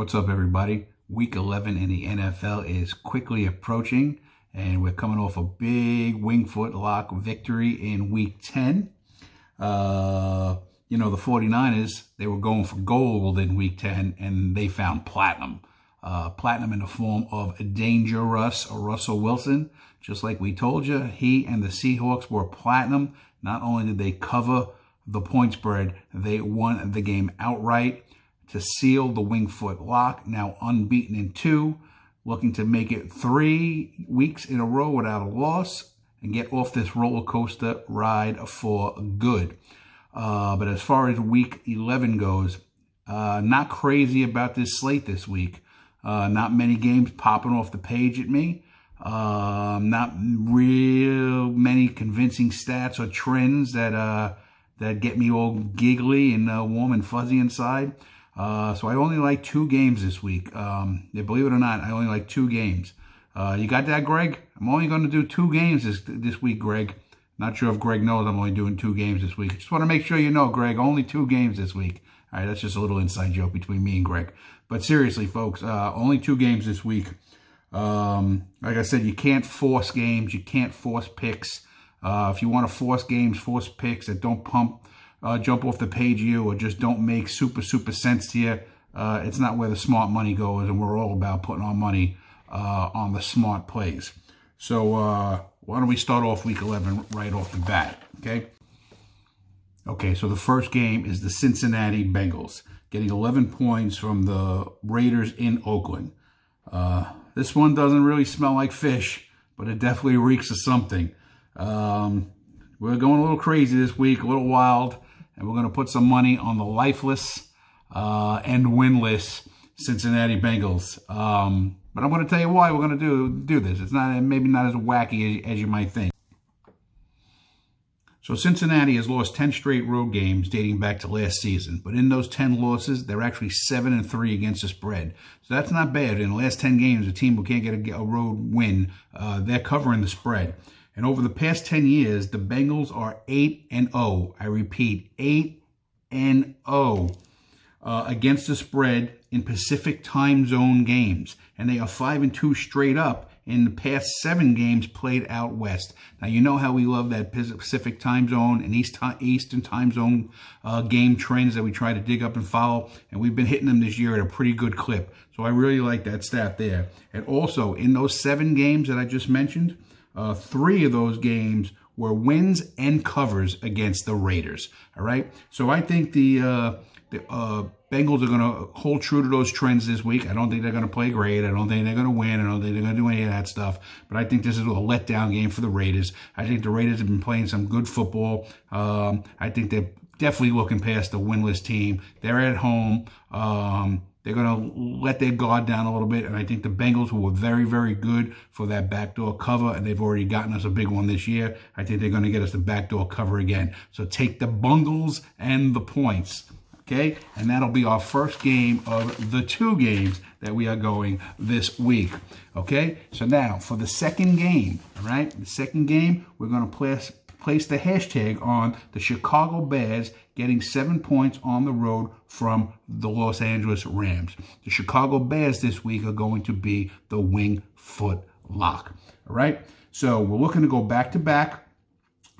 What's up, everybody? Week 11 in the NFL is quickly approaching, and we're coming off a big Wingfoot lock victory in week 10. Uh, you know, the 49ers, they were going for gold in week 10, and they found platinum. Uh, platinum in the form of Dangerous Russell Wilson. Just like we told you, he and the Seahawks were platinum. Not only did they cover the point spread, they won the game outright to seal the Wingfoot lock, now unbeaten in two, looking to make it three weeks in a row without a loss and get off this roller coaster ride for good. Uh, but as far as week 11 goes, uh, not crazy about this slate this week. Uh, not many games popping off the page at me. Um, not real many convincing stats or trends that uh, that get me all giggly and uh, warm and fuzzy inside. Uh, so I only like two games this week. Um, yeah, believe it or not, I only like two games. Uh, you got that, Greg? I'm only going to do two games this this week, Greg. Not sure if Greg knows I'm only doing two games this week. Just want to make sure you know, Greg, only two games this week. All right, that's just a little inside joke between me and Greg. But seriously, folks, uh, only two games this week. Um, like I said, you can't force games. You can't force picks. Uh, if you want to force games, force picks that don't pump, uh, jump off the page you or just don't make super, super sense to you, uh, it's not where the smart money goes. And we're all about putting our money uh, on the smart plays. So uh, why don't we start off week 11 right off the bat, okay? Okay, so the first game is the Cincinnati Bengals getting 11 points from the Raiders in Oakland. Uh, this one doesn't really smell like fish, but it definitely reeks of something. Um, we're going a little crazy this week, a little wild, and we're going to put some money on the lifeless uh, and winless Cincinnati Bengals. Um, but I'm going to tell you why we're going to do do this. It's not maybe not as wacky as, as you might think. So Cincinnati has lost 10 straight road games dating back to last season, but in those 10 losses, they're actually 7 and 3 against the spread. So that's not bad. In the last 10 games, a team who can't get a, a road win, uh, they're covering the spread. And over the past 10 years, the Bengals are 8 and 0. I repeat, 8 and 0 uh, against the spread in Pacific time zone games. And they are 5 and 2 straight up in the past seven games played out west. Now, you know how we love that Pacific time zone and East Eastern time zone uh, game trends that we try to dig up and follow. And we've been hitting them this year at a pretty good clip. So I really like that stat there. And also, in those seven games that I just mentioned, uh, three of those games were wins and covers against the Raiders. All right. So I think the, uh, the uh, Bengals are going to hold true to those trends this week. I don't think they're going to play great. I don't think they're going to win. I don't think they're going to do any of that stuff. But I think this is a letdown game for the Raiders. I think the Raiders have been playing some good football. Um, I think they're definitely looking past the winless team. They're at home. Um, they're going to let their guard down a little bit. And I think the Bengals, were very, very good for that backdoor cover, and they've already gotten us a big one this year, I think they're going to get us the backdoor cover again. So take the bungles and the points. Okay, and that'll be our first game of the two games that we are going this week. Okay, so now for the second game, all right, the second game, we're going to place, place the hashtag on the Chicago Bears getting seven points on the road from the Los Angeles Rams. The Chicago Bears this week are going to be the wing foot lock. All right, so we're looking to go back to back.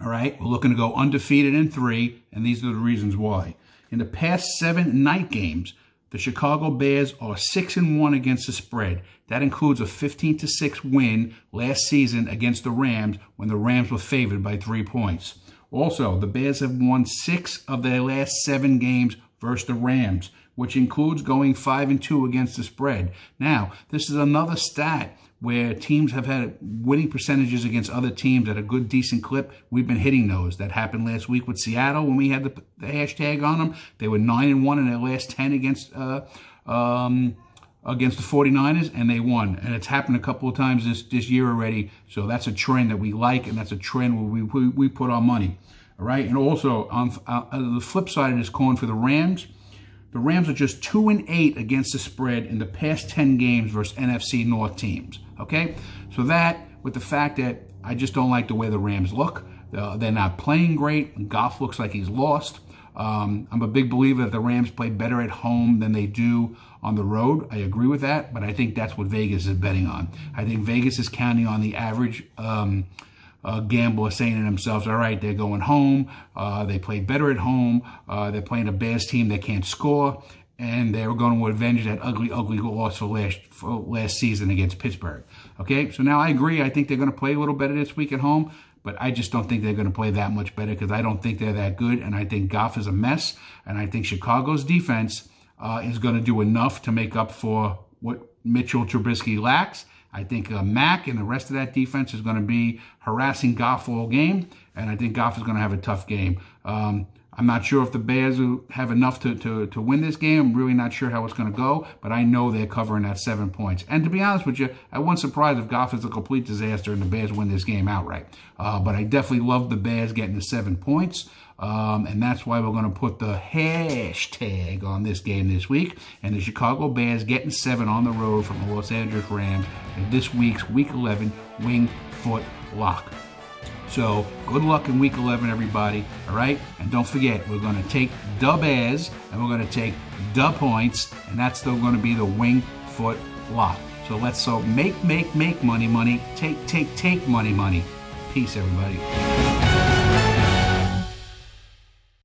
All right, we're looking to go undefeated in three, and these are the reasons why. In the past seven night games, the Chicago Bears are 6 and 1 against the spread. That includes a 15 to 6 win last season against the Rams when the Rams were favored by 3 points. Also, the Bears have won 6 of their last 7 games versus the Rams, which includes going 5 and 2 against the spread. Now, this is another stat where teams have had winning percentages against other teams at a good, decent clip. We've been hitting those. That happened last week with Seattle when we had the, the hashtag on them. They were nine and one in their last ten against uh, um, against the 49ers and they won. And it's happened a couple of times this, this year already. So that's a trend that we like and that's a trend where we, we, we put our money. All right. And also on uh, the flip side of this coin for the Rams, the Rams are just two and eight against the spread in the past 10 games versus NFC North teams. Okay. So that with the fact that I just don't like the way the Rams look. Uh, they're not playing great. Goff looks like he's lost. Um, I'm a big believer that the Rams play better at home than they do on the road. I agree with that, but I think that's what Vegas is betting on. I think Vegas is counting on the average um, uh, saying to themselves, all right, they're going home. Uh, they play better at home. Uh, they're playing a Bears team that can't score. And they're going to avenge that ugly, ugly loss for last, for last season against Pittsburgh. Okay, so now I agree. I think they're going to play a little better this week at home but I just don't think they're going to play that much better because I don't think they're that good. And I think Goff is a mess. And I think Chicago's defense uh, is going to do enough to make up for what Mitchell Trubisky lacks. I think uh, Mack and the rest of that defense is going to be harassing Goff all game, and I think Goff is going to have a tough game. Um, I'm not sure if the Bears have enough to, to, to win this game. I'm really not sure how it's going to go, but I know they're covering that seven points. And to be honest with you, I wasn't surprised if Goff is a complete disaster and the Bears win this game outright. Uh, but I definitely love the Bears getting the seven points. Um, and that's why we're going to put the hashtag on this game this week. And the Chicago Bears getting seven on the road from the Los Angeles Rams in this week's Week 11 Wing Foot Lock. So good luck in week 11, everybody. All right. And don't forget, we're going to take dub as and we're going to take dub points. And that's still going to be the wing foot lock. So let's so make, make, make money, money. Take, take, take money, money. Peace, everybody.